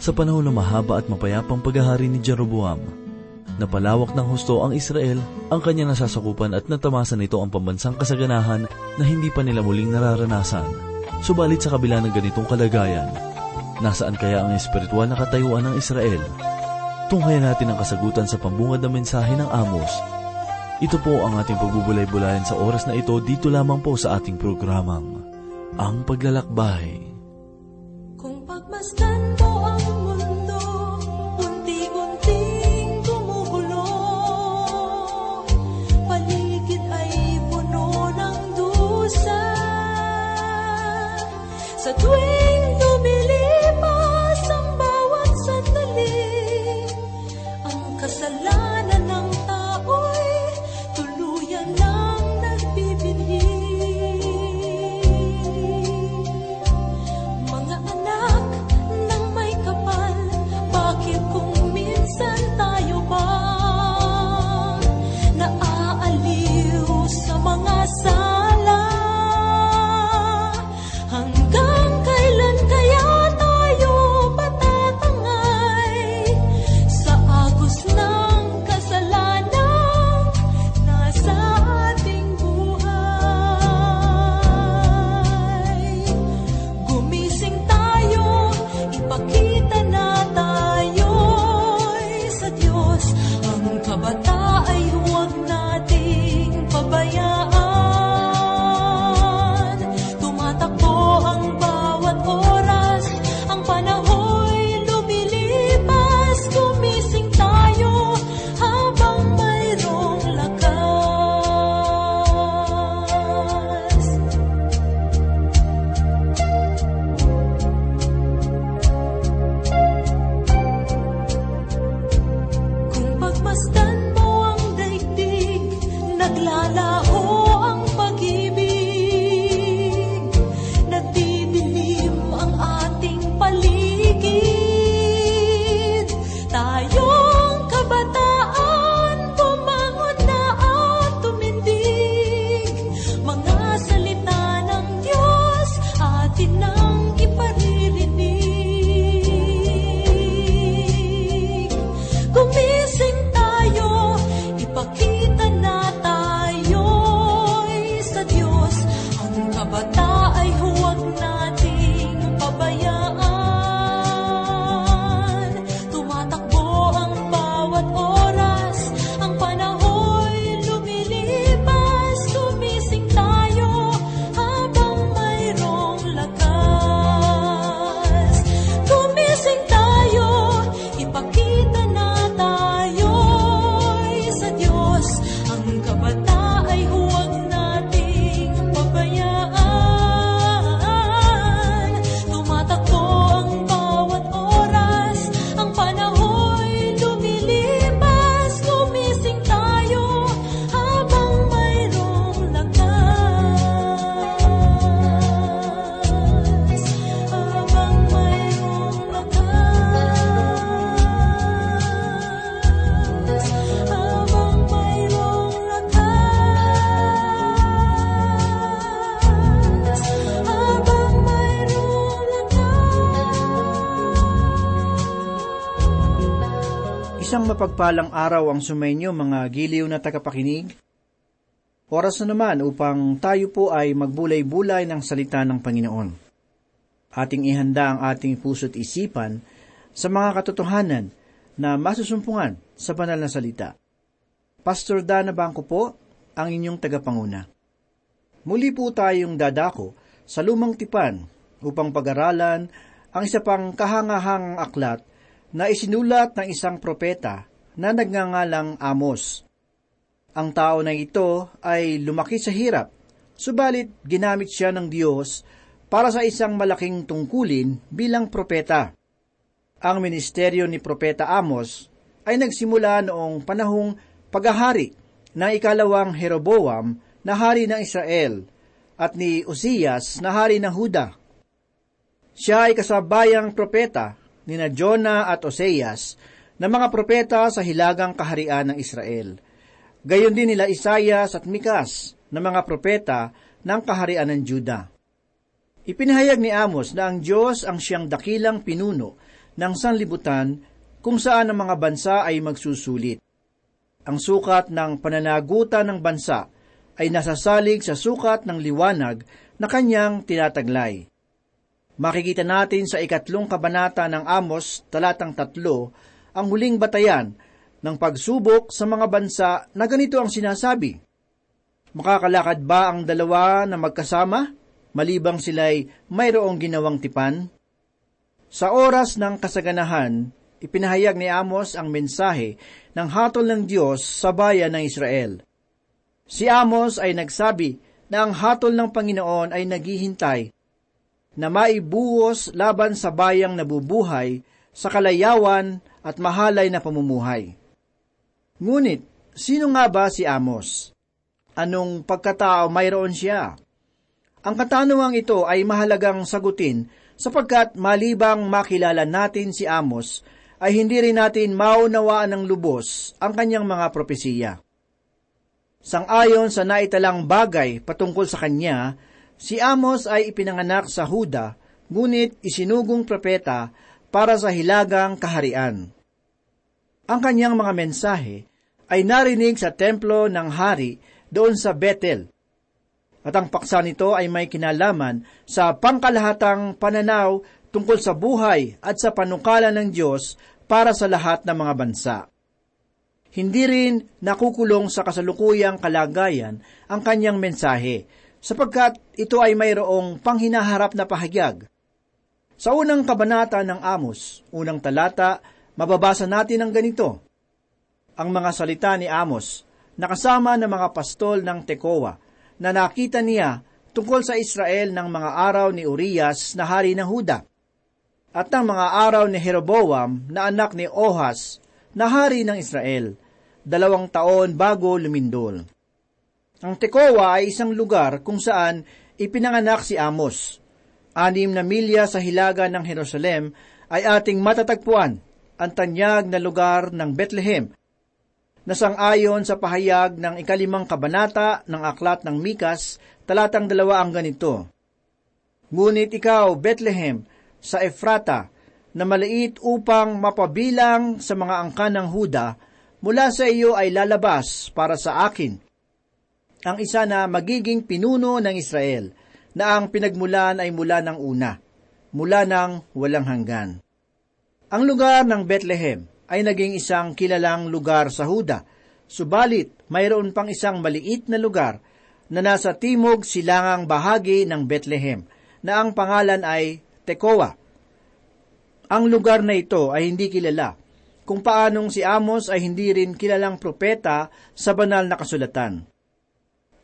sa panahon ng mahaba at mapayapang paghahari ni Jeroboam. Napalawak ng husto ang Israel, ang kanyang nasasakupan at natamasan nito ang pambansang kasaganahan na hindi pa nila muling nararanasan. Subalit sa kabila ng ganitong kalagayan, nasaan kaya ang espiritual na katayuan ng Israel? Tunghayan natin ang kasagutan sa pambungad na mensahe ng Amos. Ito po ang ating pagbubulay-bulayan sa oras na ito dito lamang po sa ating programang, Ang Paglalakbay. Isang mapagpalang araw ang sumainyo mga giliw na tagapakinig. Oras na naman upang tayo po ay magbulay-bulay ng salita ng Panginoon. Ating ihanda ang ating puso't isipan sa mga katotohanan na masusumpungan sa banal na salita. Pastor Dana Bangko po, ang inyong tagapanguna. Muli po tayong dadako sa lumang tipan upang pag-aralan ang isa pang kahangahangang aklat na isinulat ng isang propeta na nagngangalang Amos. Ang tao na ito ay lumaki sa hirap, subalit ginamit siya ng Diyos para sa isang malaking tungkulin bilang propeta. Ang ministeryo ni Propeta Amos ay nagsimula noong panahong paghahari ng ikalawang Jeroboam na hari ng Israel at ni Uzzias na hari ng Huda. Siya ay kasabayang propeta ni na Jonah at Oseas na mga propeta sa hilagang kaharian ng Israel. Gayon din nila Isayas at Mikas na mga propeta ng kaharian ng Juda. Ipinahayag ni Amos na ang Diyos ang siyang dakilang pinuno ng sanlibutan kung saan ang mga bansa ay magsusulit. Ang sukat ng pananagutan ng bansa ay nasasalig sa sukat ng liwanag na kanyang tinataglay. Makikita natin sa ikatlong kabanata ng Amos, talatang tatlo, ang huling batayan ng pagsubok sa mga bansa na ganito ang sinasabi. Makakalakad ba ang dalawa na magkasama, malibang sila'y mayroong ginawang tipan? Sa oras ng kasaganahan, ipinahayag ni Amos ang mensahe ng hatol ng Diyos sa bayan ng Israel. Si Amos ay nagsabi na ang hatol ng Panginoon ay naghihintay na maibuhos laban sa bayang nabubuhay sa kalayawan at mahalay na pamumuhay. Ngunit, sino nga ba si Amos? Anong pagkatao mayroon siya? Ang katanungang ito ay mahalagang sagutin sapagkat malibang makilala natin si Amos, ay hindi rin natin maunawaan ng lubos ang kanyang mga propesiya. Sangayon sa naitalang bagay patungkol sa kanya, Si Amos ay ipinanganak sa Huda, ngunit isinugong propeta para sa hilagang kaharian. Ang kanyang mga mensahe ay narinig sa templo ng hari doon sa Bethel. At ang paksa nito ay may kinalaman sa pangkalahatang pananaw tungkol sa buhay at sa panukala ng Diyos para sa lahat ng mga bansa. Hindi rin nakukulong sa kasalukuyang kalagayan ang kanyang mensahe, sapagkat ito ay mayroong panghinaharap na pahagyag. Sa unang kabanata ng Amos, unang talata, mababasa natin ang ganito. Ang mga salita ni Amos, nakasama ng mga pastol ng Tekoa, na nakita niya tungkol sa Israel ng mga araw ni Urias na hari ng Huda, at ng mga araw ni Jeroboam na anak ni Ohas na hari ng Israel, dalawang taon bago lumindol. Ang Tekoa ay isang lugar kung saan ipinanganak si Amos. Anim na milya sa hilaga ng Jerusalem ay ating matatagpuan ang tanyag na lugar ng Bethlehem, na ayon sa pahayag ng ikalimang kabanata ng Aklat ng Mikas, talatang dalawa ang ganito. Ngunit ikaw, Bethlehem, sa Efrata, na maliit upang mapabilang sa mga angkan ng Huda, mula sa iyo ay lalabas para sa akin ang isa na magiging pinuno ng Israel, na ang pinagmulan ay mula ng una, mula ng walang hanggan. Ang lugar ng Bethlehem ay naging isang kilalang lugar sa Huda, subalit mayroon pang isang maliit na lugar na nasa timog silangang bahagi ng Bethlehem, na ang pangalan ay Tekoa. Ang lugar na ito ay hindi kilala, kung paanong si Amos ay hindi rin kilalang propeta sa banal na kasulatan.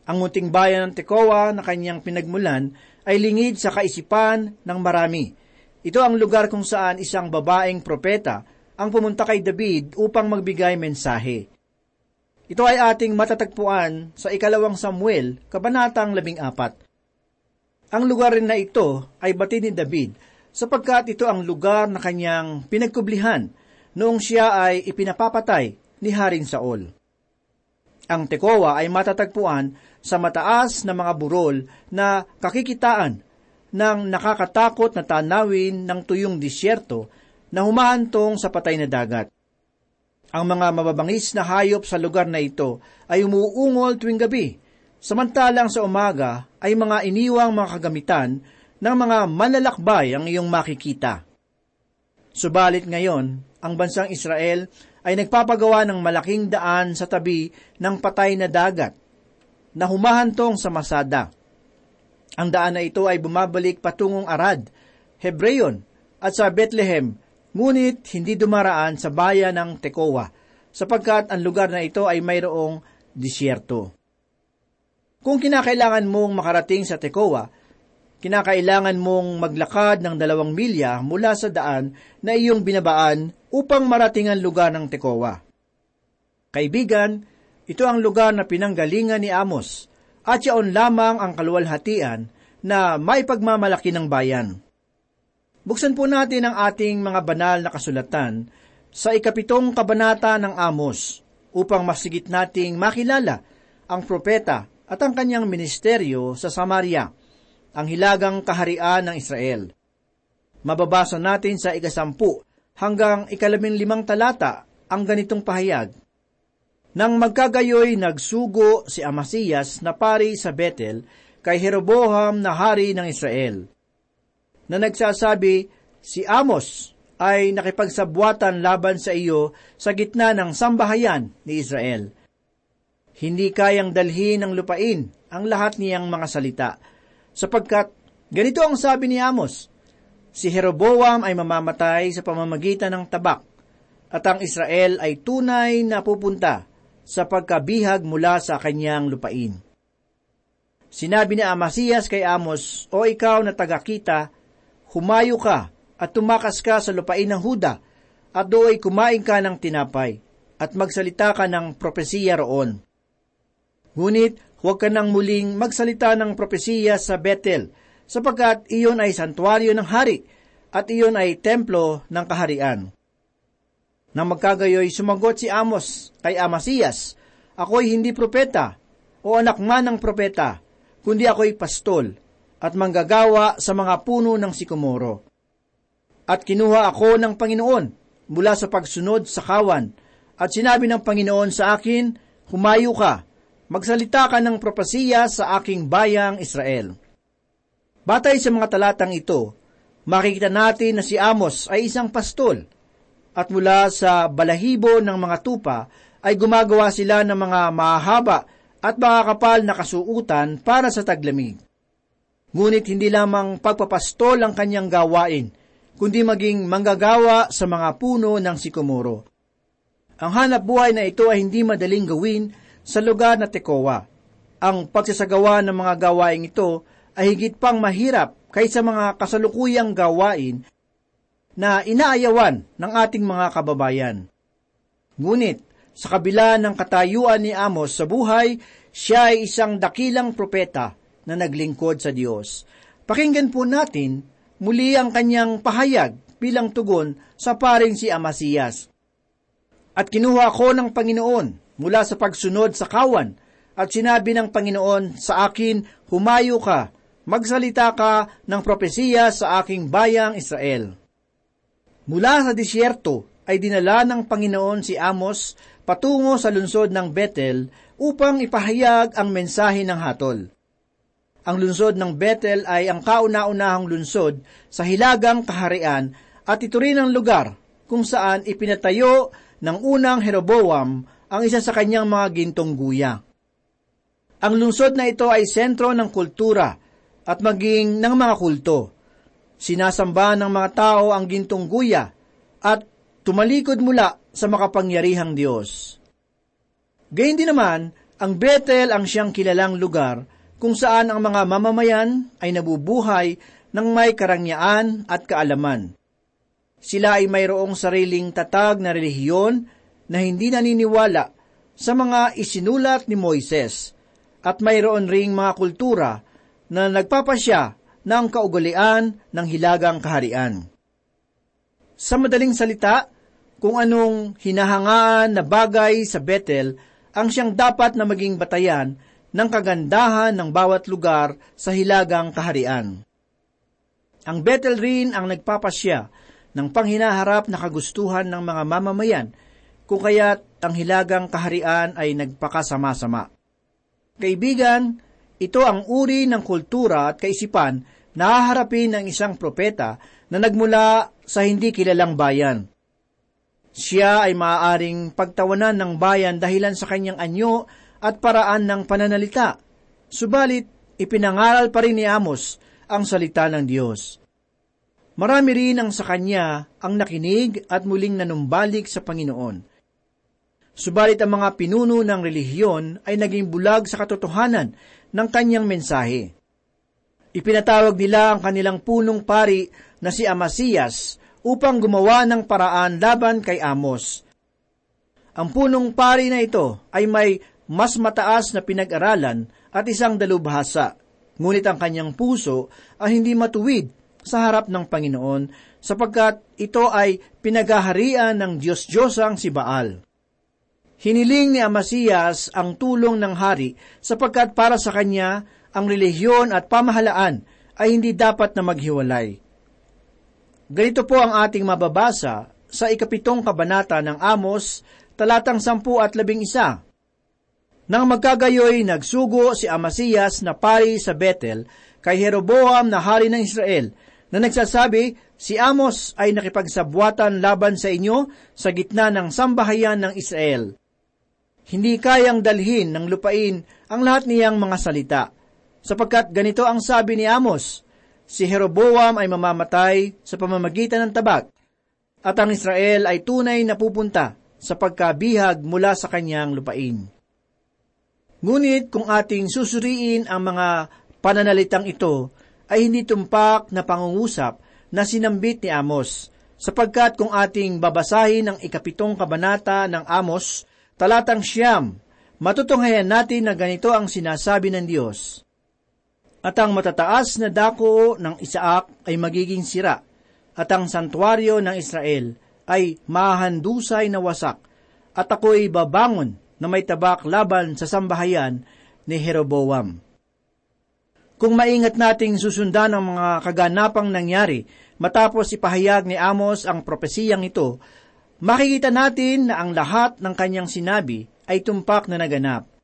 Ang munting bayan ng Tekoa na kanyang pinagmulan ay lingid sa kaisipan ng marami. Ito ang lugar kung saan isang babaeng propeta ang pumunta kay David upang magbigay mensahe. Ito ay ating matatagpuan sa ikalawang Samuel, kabanatang labing apat. Ang lugar rin na ito ay bati ni David sapagkat ito ang lugar na kanyang pinagkublihan noong siya ay ipinapapatay ni Haring Saul. Ang Tekoa ay matatagpuan sa mataas na mga burol na kakikitaan ng nakakatakot na tanawin ng tuyong disyerto na humahantong sa patay na dagat. Ang mga mababangis na hayop sa lugar na ito ay umuungol tuwing gabi, samantalang sa umaga ay mga iniwang mga kagamitan ng mga manlalakbay ang iyong makikita. Subalit ngayon, ang bansang Israel ay nagpapagawa ng malaking daan sa tabi ng patay na dagat na humahantong sa Masada. Ang daan na ito ay bumabalik patungong Arad, Hebreyon, at sa Bethlehem, ngunit hindi dumaraan sa bayan ng Tekoa, sapagkat ang lugar na ito ay mayroong disyerto. Kung kinakailangan mong makarating sa Tekoa, kinakailangan mong maglakad ng dalawang milya mula sa daan na iyong binabaan upang marating ang lugar ng Tekoa. Kaibigan, ito ang lugar na pinanggalingan ni Amos, at yaon lamang ang kaluwalhatian na maipagmamalaki ng bayan. Buksan po natin ang ating mga banal na kasulatan sa ikapitong kabanata ng Amos upang masigit nating makilala ang propeta at ang kanyang ministeryo sa Samaria, ang hilagang kaharian ng Israel. Mababasa natin sa ikasampu hanggang ikalamin limang talata ang ganitong pahayag. Nang magkagayoy nagsugo si Amasiyas na pari sa Betel kay Jeroboam na hari ng Israel, na nagsasabi, si Amos ay nakipagsabwatan laban sa iyo sa gitna ng sambahayan ni Israel. Hindi kayang dalhin ng lupain ang lahat niyang mga salita, sapagkat ganito ang sabi ni Amos, si Jeroboam ay mamamatay sa pamamagitan ng tabak, at ang Israel ay tunay na pupunta sa pagkabihag mula sa kanyang lupain. Sinabi ni Amasiyas kay Amos, O ikaw na tagakita, humayo ka at tumakas ka sa lupain ng Huda, at do'y kumain ka ng tinapay, at magsalita ka ng propesiya roon. Ngunit huwag ka nang muling magsalita ng propesiya sa Bethel, sapagkat iyon ay santuaryo ng hari, at iyon ay templo ng kaharian. Nang magkagayoy sumagot si Amos kay Amasiyas, Ako'y hindi propeta o anak man ng propeta, kundi ako'y pastol at manggagawa sa mga puno ng sikomoro. At kinuha ako ng Panginoon mula sa pagsunod sa kawan, at sinabi ng Panginoon sa akin, Humayo ka, magsalita ka ng propasiya sa aking bayang Israel. Batay sa mga talatang ito, makikita natin na si Amos ay isang pastol at mula sa balahibo ng mga tupa ay gumagawa sila ng mga mahaba at makakapal na kasuutan para sa taglamig. Ngunit hindi lamang pagpapastol ang kanyang gawain, kundi maging manggagawa sa mga puno ng sikomoro. Ang hanap buhay na ito ay hindi madaling gawin sa lugar na Tekoa. Ang pagsasagawa ng mga gawain ito ay higit pang mahirap kaysa mga kasalukuyang gawain na inaayawan ng ating mga kababayan. Ngunit, sa kabila ng katayuan ni Amos sa buhay, siya ay isang dakilang propeta na naglingkod sa Diyos. Pakinggan po natin muli ang kanyang pahayag bilang tugon sa paring si Amasiyas. At kinuha ko ng Panginoon mula sa pagsunod sa kawan, at sinabi ng Panginoon sa akin, Humayo ka, magsalita ka ng propesiya sa aking bayang Israel. Mula sa disyerto ay dinala ng Panginoon si Amos patungo sa lungsod ng Bethel upang ipahayag ang mensahe ng hatol. Ang lungsod ng Bethel ay ang kauna-unahang lungsod sa hilagang kaharian at ito rin ang lugar kung saan ipinatayo ng unang Jeroboam ang isa sa kanyang mga gintong guya. Ang lungsod na ito ay sentro ng kultura at maging ng mga kulto. Sinasamba ng mga tao ang gintong guya at tumalikod mula sa makapangyarihang Diyos. Gayun din naman, ang Bethel ang siyang kilalang lugar kung saan ang mga mamamayan ay nabubuhay ng may karangyaan at kaalaman. Sila ay mayroong sariling tatag na relihiyon na hindi naniniwala sa mga isinulat ni Moises at mayroon ring mga kultura na nagpapasya ng kaugalian ng hilagang kaharian. Sa madaling salita, kung anong hinahangaan na bagay sa Bethel ang siyang dapat na maging batayan ng kagandahan ng bawat lugar sa hilagang kaharian. Ang Bethel rin ang nagpapasya ng panghinaharap na kagustuhan ng mga mamamayan kung kaya't ang hilagang kaharian ay nagpakasama-sama. Kaibigan, ito ang uri ng kultura at kaisipan na haharapin ng isang propeta na nagmula sa hindi kilalang bayan. Siya ay maaaring pagtawanan ng bayan dahilan sa kanyang anyo at paraan ng pananalita. Subalit, ipinangaral pa rin ni Amos ang salita ng Diyos. Marami rin ang sa kanya ang nakinig at muling nanumbalik sa Panginoon. Subalit ang mga pinuno ng relihiyon ay naging bulag sa katotohanan ng kanyang mensahe. Ipinatawag nila ang kanilang punong pari na si Amasiyas upang gumawa ng paraan laban kay Amos. Ang punong pari na ito ay may mas mataas na pinag-aralan at isang dalubhasa, ngunit ang kanyang puso ay hindi matuwid sa harap ng Panginoon sapagkat ito ay pinaghaharian ng Diyos-Diyosang si Baal. Hiniling ni Amasiyas ang tulong ng hari sapagkat para sa kanya ang relihiyon at pamahalaan ay hindi dapat na maghiwalay. Ganito po ang ating mababasa sa ikapitong kabanata ng Amos, talatang sampu at labing isa. Nang magkagayoy, nagsugo si Amasiyas na pari sa Bethel kay Jeroboam na hari ng Israel, na nagsasabi, si Amos ay nakipagsabwatan laban sa inyo sa gitna ng sambahayan ng Israel. Hindi kayang dalhin ng lupain ang lahat niyang mga salita, sapagkat ganito ang sabi ni Amos, si Jeroboam ay mamamatay sa pamamagitan ng tabak, at ang Israel ay tunay na pupunta sa pagkabihag mula sa kanyang lupain. Ngunit kung ating susuriin ang mga pananalitang ito, ay hindi tumpak na pangungusap na sinambit ni Amos, sapagkat kung ating babasahin ang ikapitong kabanata ng Amos, talatang siyam, matutunghayan natin na ganito ang sinasabi ng Diyos. At ang matataas na dako ng Isaak ay magiging sira, at ang santuaryo ng Israel ay mahandusay na wasak, at ako'y babangon na may tabak laban sa sambahayan ni Jeroboam. Kung maingat nating susundan ang mga kaganapang nangyari matapos ipahayag ni Amos ang propesiyang ito, makikita natin na ang lahat ng kanyang sinabi ay tumpak na naganap.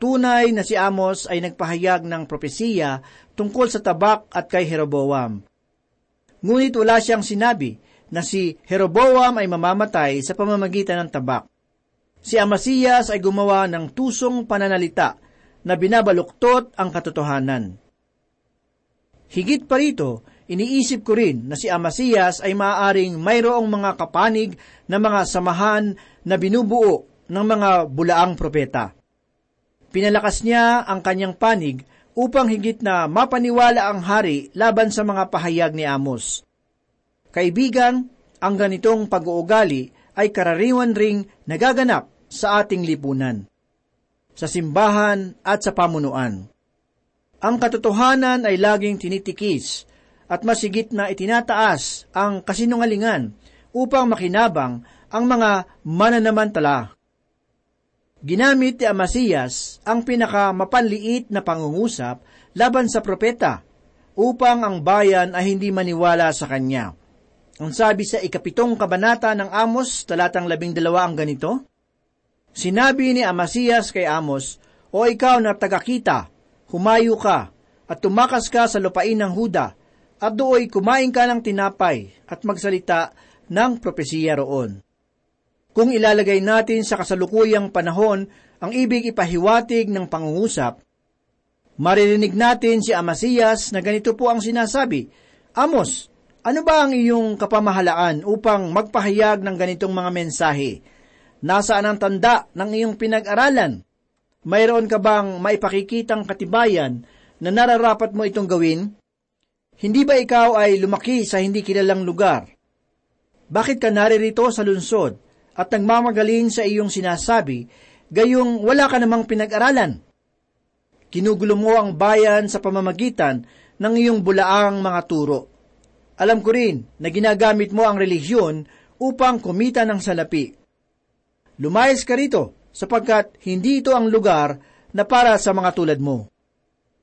Tunay na si Amos ay nagpahayag ng propesiya tungkol sa tabak at kay Jeroboam. Ngunit wala siyang sinabi na si Jeroboam ay mamamatay sa pamamagitan ng tabak. Si Amasiyas ay gumawa ng tusong pananalita na binabaluktot ang katotohanan. Higit pa rito, iniisip ko rin na si Amasiyas ay maaaring mayroong mga kapanig na mga samahan na binubuo ng mga bulaang propeta. Pinalakas niya ang kanyang panig upang higit na mapaniwala ang hari laban sa mga pahayag ni Amos. Kaibigan, ang ganitong pag-uugali ay karaniwan ring nagaganap sa ating lipunan sa simbahan at sa pamunuan. Ang katotohanan ay laging tinitikis at masigit na itinataas ang kasinungalingan upang makinabang ang mga mananamantala. Ginamit ni Amasiyas ang pinakamapanliit na pangungusap laban sa propeta upang ang bayan ay hindi maniwala sa kanya. Ang sabi sa ikapitong kabanata ng Amos, talatang labing dalawa ang ganito, Sinabi ni Amasiyas kay Amos, O ikaw na tagakita, humayo ka, at tumakas ka sa lupain ng Huda, at dooy kumain ka ng tinapay, at magsalita ng propesiya roon. Kung ilalagay natin sa kasalukuyang panahon ang ibig ipahiwatig ng pangungusap, maririnig natin si Amasiyas na ganito po ang sinasabi, Amos, ano ba ang iyong kapamahalaan upang magpahayag ng ganitong mga mensahe? Nasaan ang tanda ng iyong pinag-aralan? Mayroon ka bang maipakikitang katibayan na nararapat mo itong gawin? Hindi ba ikaw ay lumaki sa hindi kilalang lugar? Bakit ka naririto sa lunsod at nagmamagaling sa iyong sinasabi, gayong wala ka namang pinag-aralan? Kinugulo mo ang bayan sa pamamagitan ng iyong bulaang mga turo. Alam ko rin na ginagamit mo ang relihiyon upang kumita ng salapi. Lumayas ka rito, sapagkat hindi ito ang lugar na para sa mga tulad mo.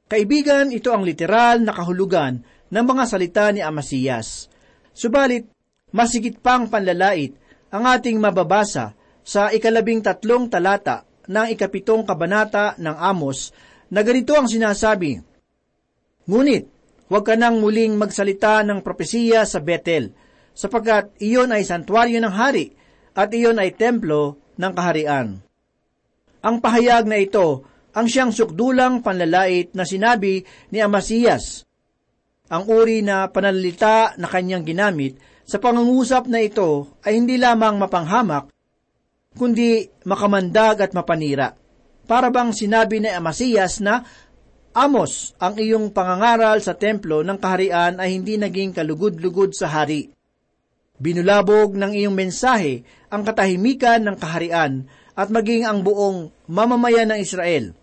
Kaibigan, ito ang literal na kahulugan ng mga salita ni Amasiyas. Subalit, masigit pang panlalait ang ating mababasa sa ikalabing tatlong talata ng ikapitong kabanata ng Amos na ganito ang sinasabi, Ngunit, huwag ka nang muling magsalita ng propesiya sa Bethel, sapagkat iyon ay santuaryo ng hari, at iyon ay templo ng kaharian. Ang pahayag na ito ang siyang sukdulang panlalait na sinabi ni Amasiyas. Ang uri na panalita na kanyang ginamit sa pangungusap na ito ay hindi lamang mapanghamak, kundi makamandag at mapanira. Para bang sinabi ni Amasiyas na, Amos, ang iyong pangangaral sa templo ng kaharian ay hindi naging kalugod-lugod sa hari. Binulabog ng iyong mensahe ang katahimikan ng kaharian at maging ang buong mamamayan ng Israel.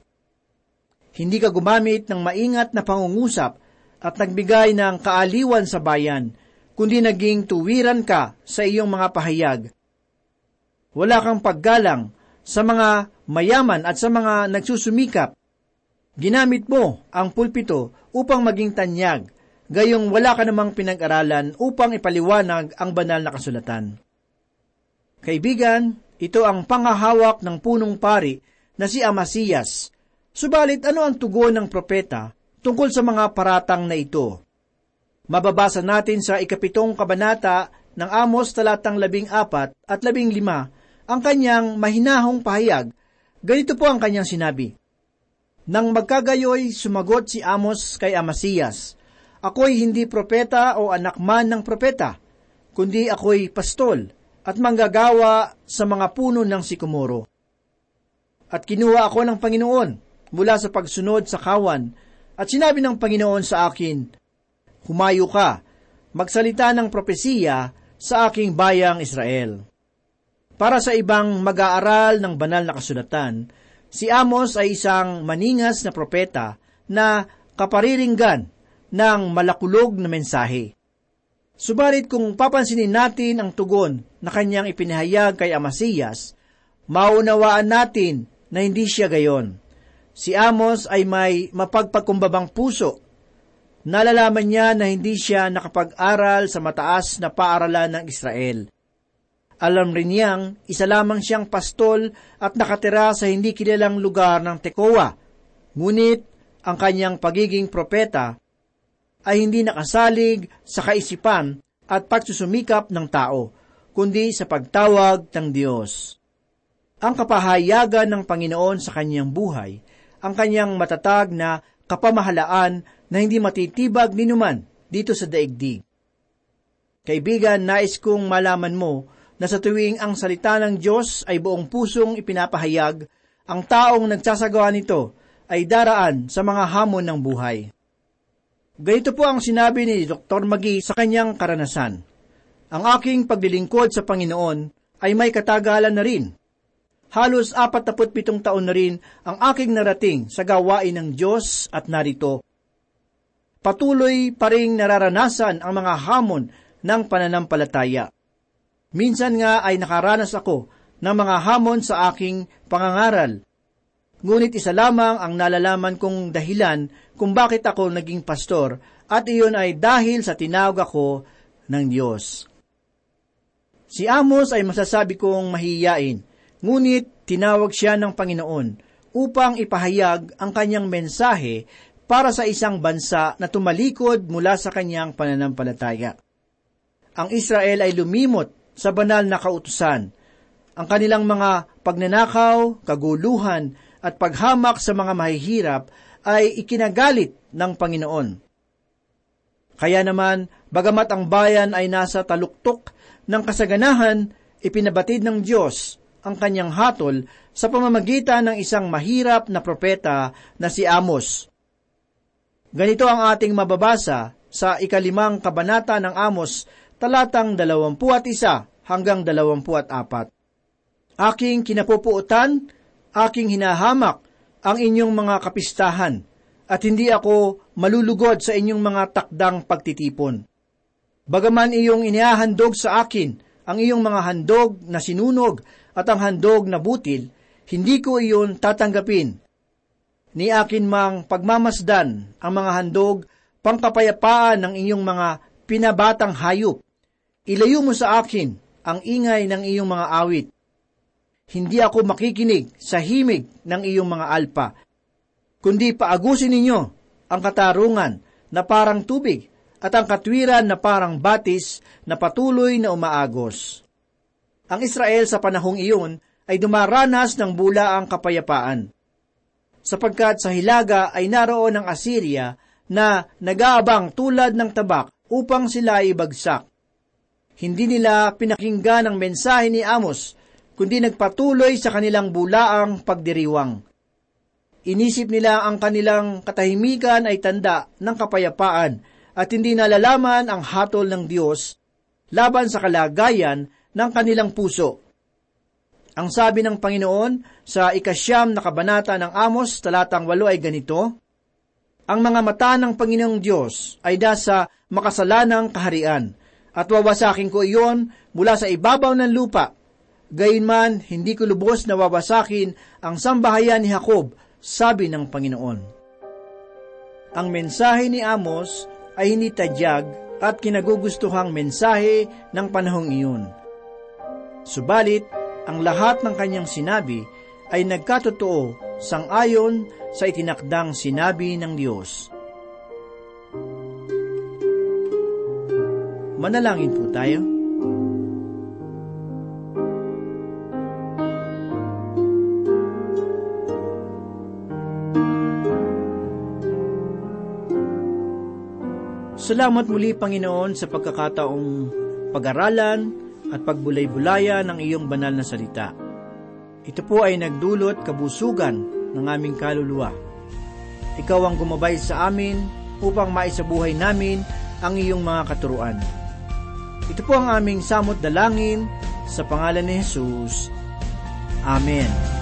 Hindi ka gumamit ng maingat na pangungusap at nagbigay ng kaaliwan sa bayan, kundi naging tuwiran ka sa iyong mga pahayag. Wala kang paggalang sa mga mayaman at sa mga nagsusumikap. Ginamit mo ang pulpito upang maging tanyag gayong wala ka namang pinag-aralan upang ipaliwanag ang banal na kasulatan. Kaibigan, ito ang pangahawak ng punong pari na si Amasiyas. Subalit ano ang tugon ng propeta tungkol sa mga paratang na ito? Mababasa natin sa ikapitong kabanata ng Amos talatang labing apat at labing lima ang kanyang mahinahong pahayag. Ganito po ang kanyang sinabi. Nang magkagayoy, sumagot si Amos kay Amasiyas, Ako'y hindi propeta o anak man ng propeta, kundi ako'y pastol at manggagawa sa mga puno ng sikumoro. At kinuha ako ng Panginoon mula sa pagsunod sa kawan, at sinabi ng Panginoon sa akin, Humayo ka, magsalita ng propesiya sa aking bayang Israel. Para sa ibang mag-aaral ng banal na kasulatan, si Amos ay isang maningas na propeta na kapariringgan ng malakulog na mensahe. Subalit kung papansinin natin ang tugon na kanyang ipinahayag kay Amasiyas, maunawaan natin na hindi siya gayon. Si Amos ay may mapagpagkumbabang puso. Nalalaman niya na hindi siya nakapag-aral sa mataas na paaralan ng Israel. Alam rin niyang isa lamang siyang pastol at nakatira sa hindi kilalang lugar ng Tekoa. Ngunit ang kanyang pagiging propeta ay hindi nakasalig sa kaisipan at pagsusumikap ng tao, kundi sa pagtawag ng Diyos. Ang kapahayagan ng Panginoon sa kanyang buhay, ang kanyang matatag na kapamahalaan na hindi matitibag ni numan dito sa daigdig. Kaibigan, nais kong malaman mo na sa tuwing ang salita ng Diyos ay buong pusong ipinapahayag, ang taong nagsasagawa nito ay daraan sa mga hamon ng buhay. Ganito po ang sinabi ni Dr. Magi sa kanyang karanasan. Ang aking paglilingkod sa Panginoon ay may katagalan na rin. Halos apat na pitong taon na rin ang aking narating sa gawain ng Diyos at narito. Patuloy pa rin nararanasan ang mga hamon ng pananampalataya. Minsan nga ay nakaranas ako ng mga hamon sa aking pangangaral Ngunit isa lamang ang nalalaman kong dahilan kung bakit ako naging pastor at iyon ay dahil sa tinawag ako ng Diyos. Si Amos ay masasabi kong mahihiyain, ngunit tinawag siya ng Panginoon upang ipahayag ang kanyang mensahe para sa isang bansa na tumalikod mula sa kanyang pananampalataya. Ang Israel ay lumimot sa banal na kautusan. Ang kanilang mga pagnanakaw, kaguluhan, at paghamak sa mga mahihirap ay ikinagalit ng Panginoon. Kaya naman, bagamat ang bayan ay nasa taluktok ng kasaganahan, ipinabatid ng Diyos ang kanyang hatol sa pamamagitan ng isang mahirap na propeta na si Amos. Ganito ang ating mababasa sa ikalimang kabanata ng Amos, talatang dalawampu at isa hanggang dalawampu at apat. Aking kinapupuutan aking hinahamak ang inyong mga kapistahan at hindi ako malulugod sa inyong mga takdang pagtitipon. Bagaman iyong inihahandog sa akin ang iyong mga handog na sinunog at ang handog na butil, hindi ko iyon tatanggapin. Ni akin mang pagmamasdan ang mga handog pangkapayapaan ng inyong mga pinabatang hayop. Ilayo mo sa akin ang ingay ng iyong mga awit hindi ako makikinig sa himig ng iyong mga alpa, kundi paagusin ninyo ang katarungan na parang tubig at ang katwiran na parang batis na patuloy na umaagos. Ang Israel sa panahong iyon ay dumaranas ng bulaang kapayapaan. Sapagkat sa hilaga ay naroon ang Assyria na nag-aabang tulad ng tabak upang sila ibagsak. Hindi nila pinakinggan ang mensahe ni Amos kundi nagpatuloy sa kanilang bulaang pagdiriwang. Inisip nila ang kanilang katahimikan ay tanda ng kapayapaan at hindi nalalaman ang hatol ng Diyos laban sa kalagayan ng kanilang puso. Ang sabi ng Panginoon sa ikasyam na kabanata ng Amos talatang walo ay ganito, Ang mga mata ng Panginoong Diyos ay nasa makasalanang kaharian, at wawasakin ko iyon mula sa ibabaw ng lupa Gayunman, hindi ko lubos na wawasakin ang sambahayan ni Jacob, sabi ng Panginoon. Ang mensahe ni Amos ay hindi tadyag at kinagugustuhang mensahe ng panahong iyon. Subalit, ang lahat ng kanyang sinabi ay nagkatotoo sangayon sa itinakdang sinabi ng Diyos. Manalangin po tayo. Salamat muli, Panginoon, sa pagkakataong pag-aralan at pagbulay-bulaya ng iyong banal na salita. Ito po ay nagdulot kabusugan ng aming kaluluwa. Ikaw ang gumabay sa amin upang maisabuhay namin ang iyong mga katuruan. Ito po ang aming samot dalangin sa pangalan ni Jesus. Amen.